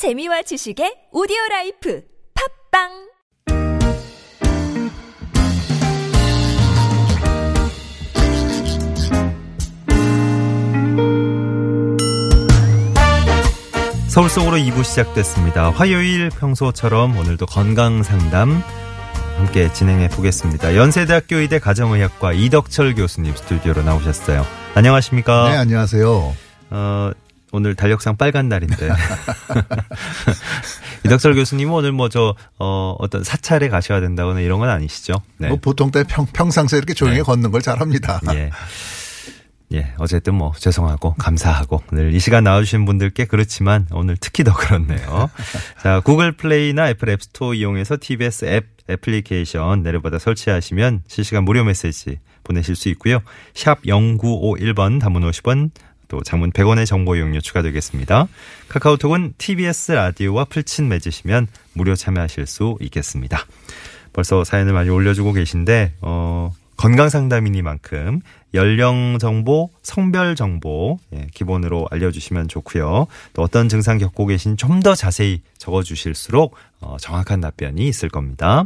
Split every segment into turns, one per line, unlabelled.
재미와 지식의 오디오 라이프 팟빵
서울 속으로 2부 시작됐습니다. 화요일 평소처럼 오늘도 건강 상담 함께 진행해 보겠습니다. 연세대학교 의대 가정의학과 이덕철 교수님 스튜디오로 나오셨어요. 안녕하십니까?
네, 안녕하세요.
어, 오늘 달력상 빨간 날인데. 이덕철 교수님은 오늘 뭐 저, 어, 어떤 사찰에 가셔야 된다거나 이런 건 아니시죠? 네.
뭐 보통 때 평, 평상시에 이렇게 조용히
네.
걷는 걸 잘합니다.
예. 예, 어쨌든 뭐 죄송하고 감사하고 오늘 이 시간 나와주신 분들께 그렇지만 오늘 특히 더 그렇네요. 자, 구글 플레이나 애플 앱스토어 이용해서 TBS 앱 애플리케이션 내려받아 설치하시면 실시간 무료 메시지 보내실 수 있고요. 샵 0951번 담은 50원 또 장문 100원의 정보 이용료 추가되겠습니다. 카카오톡은 TBS 라디오와 풀친 맺으시면 무료 참여하실 수 있겠습니다. 벌써 사연을 많이 올려주고 계신데 어, 건강 상담이니만큼 연령 정보, 성별 정보 예, 기본으로 알려주시면 좋고요. 또 어떤 증상 겪고 계신 좀 더 자세히 적어주실수록 어, 정확한 답변이 있을 겁니다.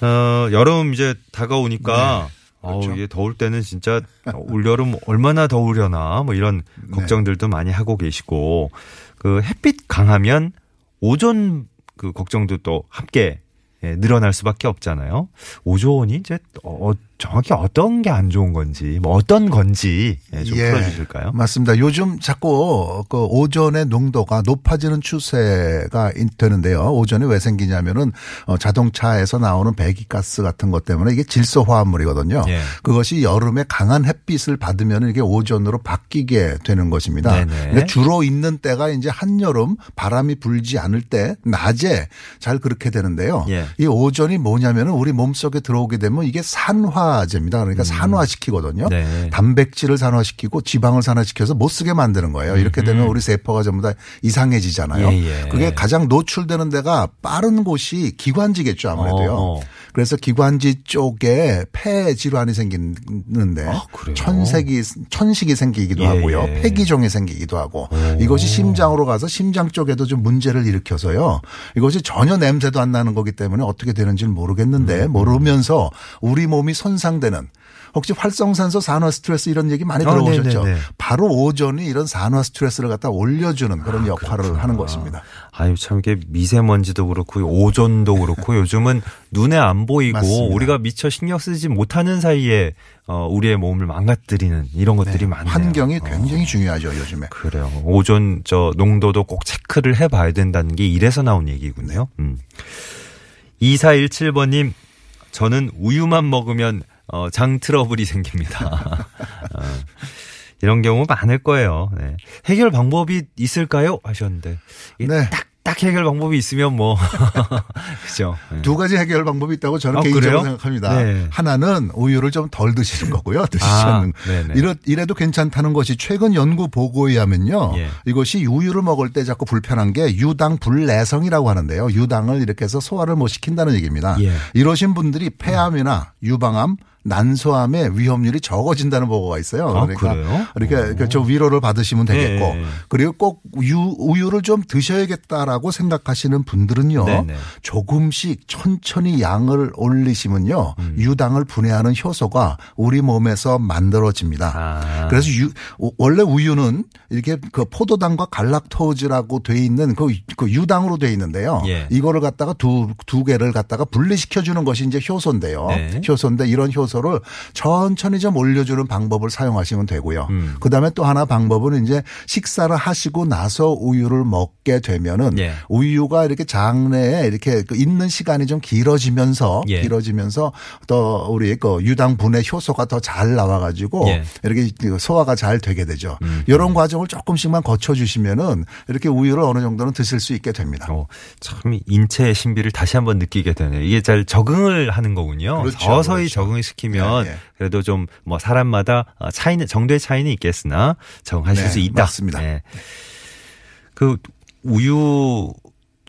어, 여름 이제 다가오니까 어우,
그렇죠.
이게 더울 때는 진짜 올여름 얼마나 더우려나 뭐 이런 걱정들도 많이 하고 계시고 그 햇빛 강하면 오존 그 걱정도 또 함께 예, 늘어날 수밖에 없잖아요. 오존이 이제 어, 정확히 어떤 게 안 좋은 건지, 뭐 어떤 건지 예, 좀
예,
풀어주실까요?
맞습니다. 요즘 자꾸 그 오존의 농도가 높아지는 추세가 인- 되는데요. 오존이 왜 생기냐면은 어, 자동차에서 나오는 배기가스 같은 것 때문에 이게 질소 화합물이거든요.
예.
그것이 여름에 강한 햇빛을 받으면 이게 오존으로 바뀌게 되는 것입니다. 그러니까 주로 있는 때가 이제 한여름 바람이 불지 않을 때 낮에 잘 그렇게 되는데요.
예.
이 오존이 뭐냐면은 우리 몸속에 들어오게 되면 이게 산화 제입니다. 그러니까 산화시키거든요.
음. 네.
단백질을 산화시키고 지방을 산화시켜서 못 쓰게 만드는 거예요. 이렇게 되면 우리 세포가 전부 다 이상해지잖아요.
음. 예, 예.
그게 가장 노출되는 데가 빠른 곳이 기관지겠죠 아무래도요.
어, 어.
그래서 기관지 쪽에 폐 질환이 생기는데
아?
천색이 천식이 생기기도
예,
하고요.
예.
폐기종이 생기기도 하고 이것이 심장으로 가서 심장 쪽에도 좀 문제를 일으켜서요. 이것이 전혀 냄새도 안 나는 거기 때문에 어떻게 되는지는 모르겠는데
음,
모르면서 우리 몸이 손상되는 혹시 활성산소 산화 스트레스 이런 얘기 많이
아,
들어보셨죠?
네네네.
바로 오존이 이런 산화 스트레스를 갖다 올려주는 그런 역할을
그렇구나.
하는 것입니다.
아유 참 이게 미세먼지도 그렇고 오존도 그렇고 요즘은 눈에 안 보이고
맞습니다.
우리가 미처 신경 쓰지 못하는 사이에 어, 우리의 몸을 망가뜨리는 이런 것들이 많네요.
환경이
어.
굉장히 중요하죠 요즘에.
그래요. 오존 저 농도도 꼭 체크를 해봐야 된다는 게 이래서 나온 얘기군요. 음. 2417번님, 저는 우유만 먹으면 어, 장 트러블이 생깁니다. 어, 이런 경우 많을 거예요. 네. 해결 방법이 있을까요? 하셨는데
네.
딱, 딱 해결 방법이 있으면 뭐 그죠. 네.
두 가지 해결 방법이 있다고 저는
아,
개인적으로
그래요?
생각합니다.
네.
하나는 우유를 좀 덜 드시는 거고요.
아,
드시는
네네.
이래, 이래도 괜찮다는 것이 최근 연구 보고에 하면요.
예.
이것이 우유를 먹을 때 자꾸 불편한 게 유당 불내성이라고 하는데요. 유당을 이렇게 해서 소화를 못 시킨다는 얘기입니다.
예.
이러신 분들이 폐암이나 유방암 난소암의 위험률이 적어진다는 보고가 있어요.
아, 그래요?
그러니까 그좀 위로를 받으시면 되겠고
네.
그리고 꼭 우유, 우유를 좀 드셔야겠다라고 생각하시는 분들은요.
네네.
조금씩 천천히 양을 올리시면요.
음.
유당을 분해하는 효소가 우리 몸에서 만들어집니다.
아.
그래서 유, 원래 우유는 이렇게 그 포도당과 갈락토즈라고 돼 있는 그, 그 유당으로 돼 있는데요.
예.
이거를 갖다가 두, 두 개를 갖다가 분리시켜 주는 것이 이제 효소인데요.
네.
효소인데 이런 효소 를 천천히 좀 올려주는 방법을 사용하시면 되고요.
음.
그 다음에 또 하나 방법은 이제 식사를 하시고 나서 우유를 먹게 되면은
예.
우유가 이렇게 장내에 이렇게 그 있는 시간이 좀 길어지면서
예.
길어지면서 또 우리 그 유당 분해 효소가 더 잘 나와가지고
예.
이렇게 그 소화가 잘 되게 되죠.
음.
이런 과정을 조금씩만 거쳐주시면은 이렇게 우유를 어느 정도는 드실 수 있게 됩니다.
어, 참 인체의 신비를 다시 한번 느끼게 되네요. 이게 잘 적응을 하는 거군요.
그렇죠,
서서히
그렇죠.
적응을 시키면
예, 예.
그래도 좀 뭐 사람마다 어, 차이는 정도의 차이는 있겠으나 적응하실
네,
수 있다.
맞습니다.
예. 그 우유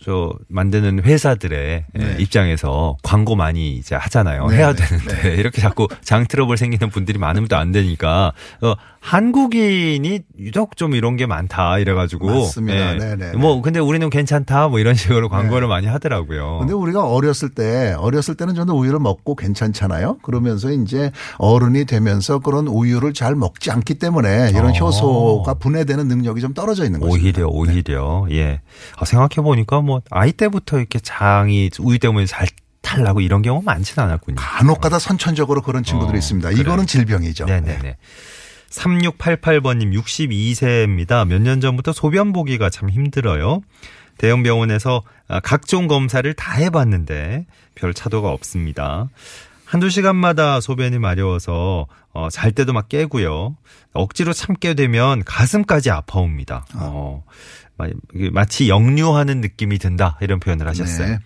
저 만드는 회사들의
네.
입장에서 광고 많이 이제 하잖아요.
네,
해야
네,
되는데 이렇게 자꾸 장 트러블 생기는 분들이 많으면 또 안 되니까 어, 한국인이 유독 좀 이런 게 많다 이래가지고
맞습니다.
예.
네, 네, 네.
뭐 근데 우리는 괜찮다 뭐 이런 식으로 광고를 많이 하더라고요.
근데 우리가 어렸을 때 어렸을 때는 저는 우유를 먹고 괜찮잖아요. 그러면서 이제 어른이 되면서 그런 우유를 잘 먹지 않기 때문에 이런
어.
효소가 분해되는 능력이 좀 떨어져 있는 거죠.
오히려 오히려 예 아, 생각해 보니까 뭐 아이 때부터 이렇게 장이 우유 때문에 잘 탈나고 이런 경우 많지는 않았군요.
간혹가다 선천적으로 그런 친구들이
어,
있습니다.
그래요.
이거는 질병이죠.
네네네. 3688번님 62세입니다. 몇 년 전부터 소변 보기가 참 힘들어요. 대형 병원에서 아, 각종 검사를 다 해봤는데 별 차도가 없습니다. 한두 시간마다 소변이 마려워서 어, 잘 때도 막 깨고요. 억지로 참게 되면 가슴까지 아파옵니다. 어, 마- 마치 역류하는 느낌이 든다 이런 표현을 하셨어요.
네.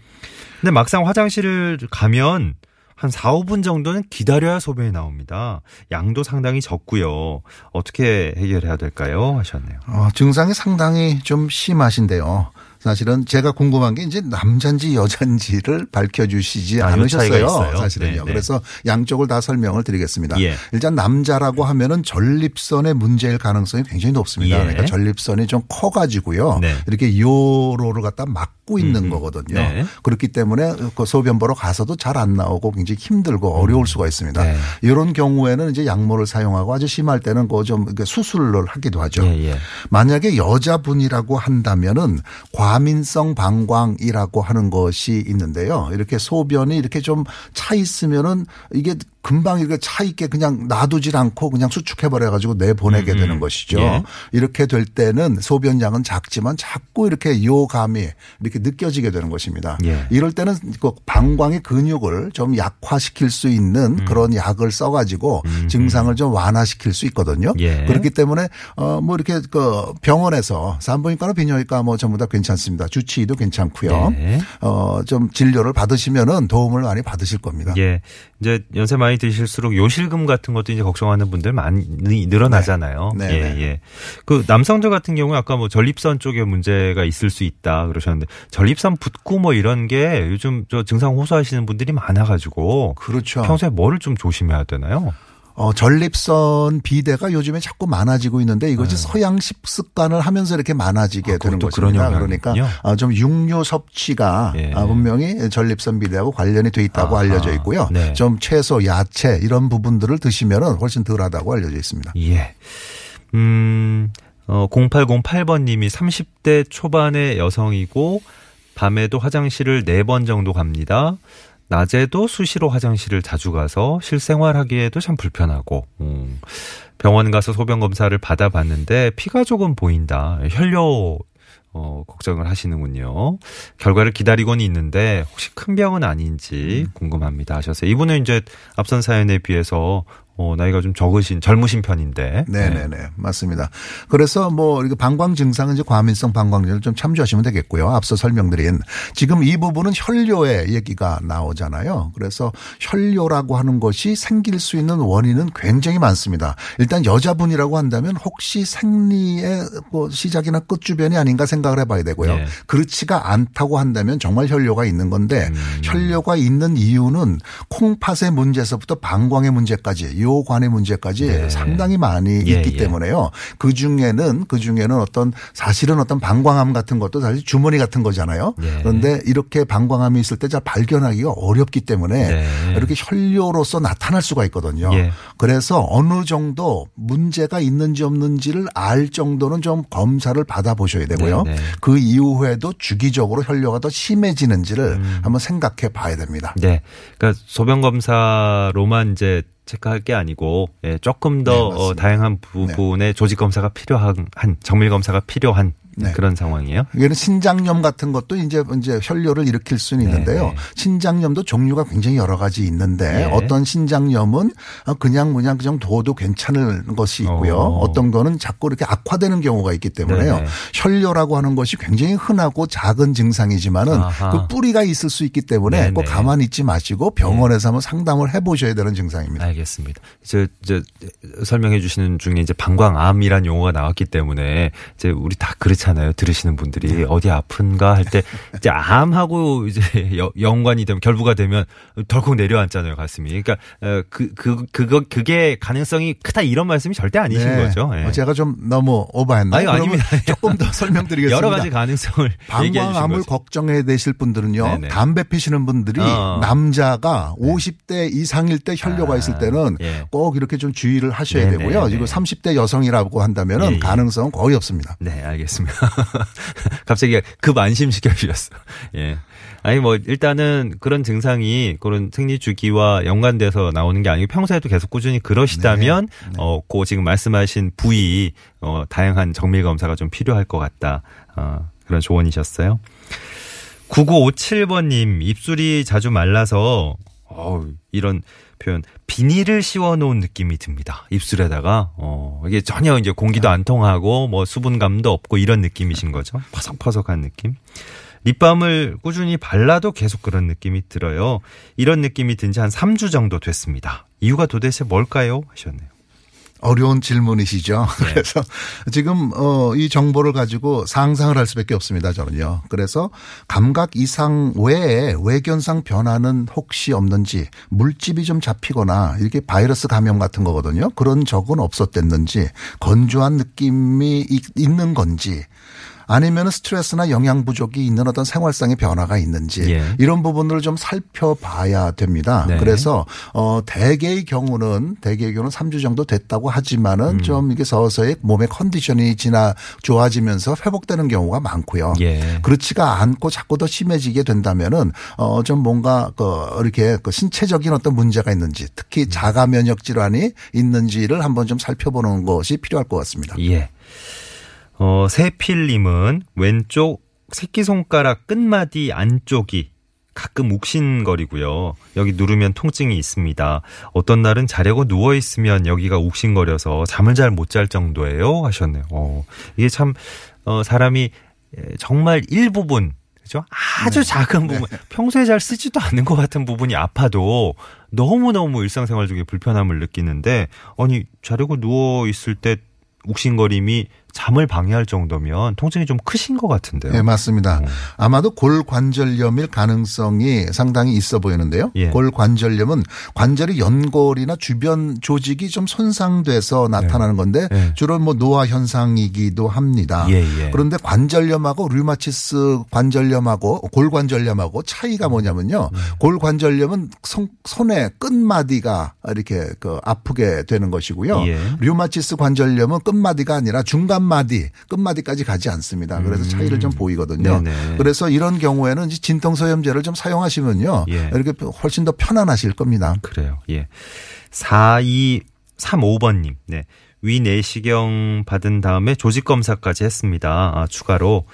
근데 막상 화장실을 가면 한 4, 5분 정도는 기다려야 소변이 나옵니다. 양도 상당히 적고요. 어떻게 해결해야 될까요? 하셨네요.
어, 증상이 상당히 좀 심하신데요. 사실은 제가 궁금한 게 이제 남잔지 여잔지를 밝혀주시지
아,
않으셨어요. 사실은요.
네, 네.
그래서 양쪽을 다 설명을 드리겠습니다.
예.
일단 남자라고 하면은 전립선의 문제일 가능성이 굉장히 높습니다.
예.
그러니까 전립선이 좀 커가지고요.
네.
이렇게 요로를 갖다 막고 있는
음,
거거든요.
네.
그렇기 때문에 그 소변 보러 가서도 잘 안 나오고 굉장히 힘들고 어려울 수가 있습니다.
네.
이런 경우에는 이제 약물을 사용하고 아주 심할 때는 그좀 수술을 하기도 하죠.
예, 예.
만약에 여자분이라고 한다면은 과 민성 방광이라고 하는 것이 있는데요. 이렇게 소변이 이렇게 좀 차 있으면은 이게 금방 이렇게 차 있게 그냥 놔두질 않고 그냥 수축해버려 가지고 내보내게
음,
되는 것이죠.
예.
이렇게 될 때는 소변량은 작지만 자꾸 이렇게 요감이 이렇게 느껴지게 되는 것입니다.
예.
이럴 때는 그 방광의 근육을 좀 약화시킬 수 있는
음.
그런 약을 써가지고 증상을 좀 완화시킬 수 있거든요.
예.
그렇기 때문에 어 뭐 이렇게 그 병원에서 산부인과나 비뇨기과 뭐 전부 다 괜찮습니다. 주치의도 괜찮고요.
네.
어좀 진료를 받으시면은 도움을 많이 받으실 겁니다.
예. 이제 연세 많이 드실수록 요실금 같은 것도 이제 걱정하는 분들 많이 늘어나잖아요.
네.
예,
네.
예. 그 남성들 같은 경우에 아까 뭐 전립선 쪽에 문제가 있을 수 있다 그러셨는데 전립선 붓고 뭐 이런 게 요즘 저 증상 호소하시는 분들이 많아가지고
그렇죠.
평소에 뭐를 좀 조심해야 되나요?
어, 전립선 비대가 요즘에 자꾸 많아지고 있는데 이것이 서양식 습관을 하면서 이렇게 많아지게
네. 아,
되는 것입니다. 그러니까. 아, 좀 육류 섭취가
예.
아, 분명히 전립선 비대하고 관련이 돼 있다고
아하.
알려져 있고요.
네.
좀 채소, 야채 이런 부분들을 드시면은 훨씬 덜하다고 알려져 있습니다.
예. 음, 어, 0808번님이 30대 초반의 여성이고 밤에도 화장실을 4번 정도 갑니다. 낮에도 수시로 화장실을 자주 가서 실생활하기에도 참 불편하고 음, 병원 가서 소변 검사를 받아봤는데 피가 조금 보인다. 혈뇨 어, 걱정을 하시는군요. 결과를 기다리고는 있는데 혹시 큰 병은 아닌지 궁금합니다 하셨어요. 이분은 이제 앞선 사연에 비해서 어, 나이가 좀 적으신 젊으신 편인데.
네네 네. 맞습니다. 그래서 뭐, 방광 증상은 이제 과민성 방광증을 좀 참조하시면 되겠고요. 앞서 설명드린. 지금 이 부분은 혈뇨의 얘기가 나오잖아요. 그래서 혈뇨라고 하는 것이 생길 수 있는 원인은 굉장히 많습니다. 일단 여자분이라고 한다면 혹시 생리의 뭐 시작이나 끝 주변이 아닌가 생각을 해봐야 되고요.
네.
그렇지가 않다고 한다면 정말 혈뇨가 있는 건데
음.
혈뇨가 있는 이유는 콩팥의 문제에서부터 방광의 문제까지 요관의 문제까지
네.
상당히 많이
예,
있기
예.
때문에요. 그 중에는 그 중에는 어떤 사실은 어떤 방광암 같은 것도 사실 주머니 같은 거잖아요.
예.
그런데 이렇게 방광암이 있을 때 잘 발견하기가 어렵기 때문에
네.
이렇게 혈뇨로서 나타날 수가 있거든요.
예.
그래서 어느 정도 문제가 있는지 없는지를 알 정도는 좀 검사를 받아보셔야 되고요.
네, 네.
그 이후에도 주기적으로 혈뇨가 더 심해지는지를
음.
한번 생각해 봐야 됩니다.
네. 그러니까 소변 검사로만 이제 체크할 게 아니고 예, 조금 더
네,
어. 다양한 부분의 조직 검사가 필요한 한 정밀 검사가 필요한
네.
그런 상황이에요.
이게는 신장염 같은 것도 이제 이제 혈뇨를 일으킬 수는 있는데요.
네, 네.
신장염도 종류가 굉장히 여러 가지 있는데
네.
어떤 신장염은 그냥 그냥 그냥 둬도 괜찮은 것이 있고요.
어.
어. 떤 거는 자꾸 이렇게 악화되는 경우가 있기 때문에요.
네, 네.
혈뇨라고 하는 것이 굉장히 흔하고 작은 증상이지만은
아하.
그 뿌리가 있을 수 있기 때문에
네,
꼭
네.
가만히 있지 마시고 병원에서 한번 상담을 해 보셔야 되는 증상입니다.
알겠습니다. 저, 저 설명해 주시는 중에 이제 방광암이란 용어가 나왔기 때문에 이제 우리 다 그렇지 그렇잖아요. 들으시는 분들이 어디 아픈가 할 때 이제 암하고 이제 여- 연관이 되면 결부가 되면 덜컥 내려앉잖아요, 가슴이. 그러니까 어, 그그 그거 그게 가능성이 크다 이런 말씀이 절대 아니신
네.
거죠. 예.
어, 제가 좀 너무 오버했나요? 그러면
아닙니다.
조금 더 설명드리겠습니다.
여러 가지 가능성을
방광암을. 걱정해 되실 분들은요.
네네.
담배 피시는 분들이
어.
남자가 50대 이상일 때 혈뇨가
아,
있을 때는
예.
꼭 이렇게 좀 주의를 하셔야
네네,
되고요.
네.
이거 30대 여성이라고 한다면은
예, 예.
가능성은 거의 없습니다.
네, 알겠습니다. 갑자기 급 안심시켜 주셨어. 예. 아니 뭐 일단은 그런 증상이 그런 생리 주기와 연관돼서 나오는 게 아니고 평소에도 계속 꾸준히 그러시다면
네,
어, 그 지금 말씀하신 부위 어 다양한 정밀 검사가 좀 필요할 것 같다. 어, 그런 조언이셨어요. 9957번 님 입술이 자주 말라서 어 이런 표현 비닐을 씌워 놓은 느낌이 듭니다. 입술에다가 어 이게 전혀 이제 공기도 안 통하고 뭐 수분감도 없고 이런 느낌이신 거죠. 퍼석퍼석한 느낌. 립밤을 꾸준히 발라도 계속 그런 느낌이 들어요. 이런 느낌이 든 지 한 3주 정도 됐습니다. 이유가 도대체 뭘까요? 하셨네요.
어려운 질문이시죠.
네.
그래서 지금 어, 이 정보를 가지고 상상을 할 수밖에 없습니다. 저는요. 그래서 감각 이상 외에 외견상 변화는 혹시 없는지 물집이 좀 잡히거나 이렇게 바이러스 감염 같은 거거든요. 그런 적은 없었댔는지 건조한 느낌이 있- 있는 건지 아니면 스트레스나 영양 부족이 있는 어떤 생활상의 변화가 있는지
예.
이런 부분들을 좀 살펴봐야 됩니다.
네.
그래서 어 대개의 경우는 대개의 경우는 3주 정도 됐다고 하지만은
음.
좀 이게 서서히 몸의 컨디션이 지나 좋아지면서 회복되는 경우가 많고요.
예.
그렇지가 않고 자꾸 더 심해지게 된다면은 어 좀 뭔가 그 이렇게 그 신체적인 어떤 문제가 있는지 특히
음.
자가 면역 질환이 있는지를 한번 좀 살펴보는 것이 필요할 것 같습니다.
예. 어, 세필님은 왼쪽 새끼손가락 끝마디 안쪽이 가끔 욱신거리고요. 여기 누르면 통증이 있습니다. 어떤 날은 자려고 누워 있으면 여기가 욱신거려서 잠을 잘 못 잘 정도예요. 하셨네요. 어, 이게 참 어, 사람이 에, 정말 일부분 그죠? 아주 작은 부분 평소에 잘 쓰지도 않는 것 같은 부분이 아파도 너무 너무 일상생활 중에 불편함을 느끼는데 아니 자려고 누워 있을 때 욱신거림이 잠을 방해할 정도면 통증이 좀 크신 것 같은데요.
네, 맞습니다.
어.
아마도 골관절염일 가능성이 상당히 있어 보이는데요.
예.
골관절염은 관절의 연골이나 주변 조직이 좀 손상돼서 나타나는 건데
네.
주로 뭐 노화 현상이기도 합니다.
예, 예.
그런데 관절염하고 류마티스 관절염하고 골관절염하고 차이가 뭐냐면요.
네.
골관절염은 손, 손의 끝마디가 이렇게 그 아프게 되는 것이고요.
예.
류마티스 관절염은 끝마디가 아니라 중간 마디, 끝마디까지 가지 않습니다. 그래서 차이를 좀 보이거든요.
음. 네네.
그래서 이런 경우에는 진통소염제를 좀 사용하시면요.
예.
이렇게 훨씬 더 편안하실 겁니다.
그래요. 예. 4235번님. 네. 위 내시경 받은 다음에 조직 검사까지 했습니다. 아, 추가로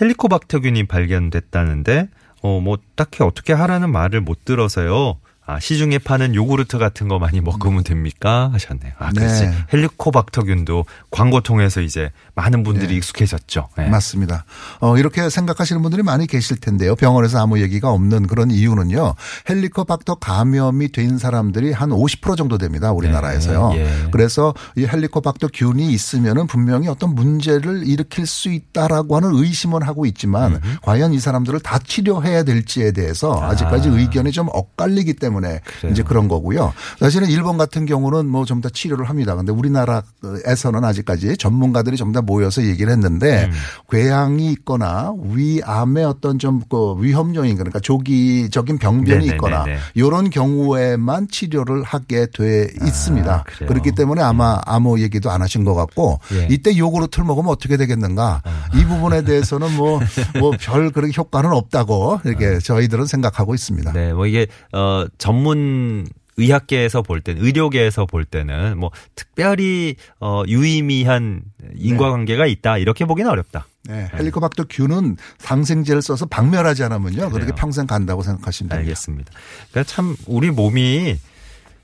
헬리코박터균이 발견됐다는데 어 뭐 딱히 어떻게 하라는 말을 못 들어서요. 아, 시중에 파는 요구르트 같은 거 많이 먹으면 됩니까? 하셨네요. 아, 그렇지.
네.
헬리코박터균도 광고 통해서 이제 많은 분들이 익숙해졌죠. 네.
맞습니다. 어, 이렇게 생각하시는 분들이 많이 계실 텐데요. 병원에서 아무 얘기가 없는 그런 이유는요. 헬리코박터 감염이 된 사람들이 한 50% 정도 됩니다. 우리나라에서요.
네, 예.
그래서 이 헬리코박터 균이 있으면은 분명히 어떤 문제를 일으킬 수 있다라고 하는 의심은 하고 있지만 과연 이 사람들을 다 치료해야 될지에 대해서 아직까지
아.
의견이 좀 엇갈리기 때문에
그래요.
이제 그런 거고요. 사실은 일본 같은 경우는 뭐 좀 더 치료를 합니다. 근데 우리나라에서는 아직까지 전문가들이 좀더 모여서 얘기를 했는데
음.
궤양이 있거나 위암의 어떤 좀 그 위험 요인 그러니까 조기적인 병변이
네네네네.
있거나 이런 경우에만 치료를 하게 돼 있습니다.
아?
그렇기 때문에 아마 아무 얘기도 안 하신 것 같고
예.
이때 요구르트를 먹으면 어떻게 되겠는가 이 부분에 대해서는 뭐 뭐 별 그런 효과는 없다고 이렇게 저희들은 생각하고 있습니다.
아. 네, 뭐 이게 어 전문 의학계에서 볼 때는 의료계에서 볼 때는 뭐 특별히 어 유의미한 인과관계가 있다 이렇게 보기는 어렵다.
네, 헬리코박터 균은 상생제를 써서 박멸하지 않으면요. 그렇게
그래요.
평생 간다고 생각하시면 됩니다.
알겠습니다. 그러니까 참 우리 몸이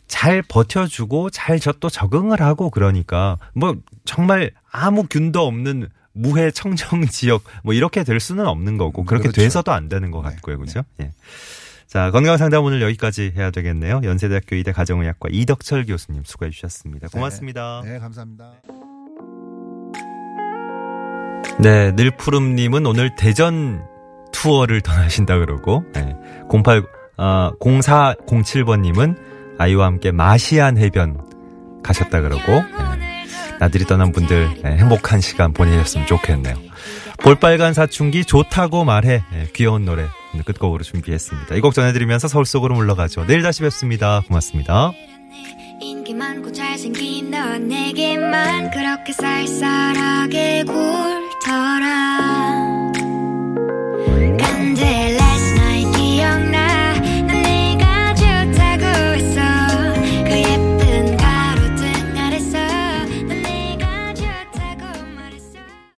잘 버텨주고 잘저또 적응을 하고 그러니까 뭐 정말 아무 균도 없는 무해 청정 지역 뭐 이렇게 될 수는 없는 거고 그렇게
그렇죠.
돼서도 안 되는 것 같고요, 그죠? 예. 자 건강 상담 오늘 여기까지 해야 되겠네요. 연세대학교 의대 가정의학과 이덕철 교수님 수고해 주셨습니다. 고맙습니다.
네, 감사합니다.
네, 늘푸름님은 오늘 대전 투어를 떠나신다 그러고, 네, 08, 아, 0407번님은 아이와 함께 마시안 해변 가셨다 그러고, 네, 나들이 떠난 분들 네, 행복한 시간 보내셨으면 좋겠네요. 볼빨간 사춘기 좋다고 말해 네, 귀여운 노래 끝곡으로 준비했습니다. 이 곡 전해드리면서 서울 속으로 물러가죠. 내일 다시 뵙습니다. 고맙습니다.
인기 많고 잘생긴 넌 내게만 그렇게 쌀쌀하게 굴더라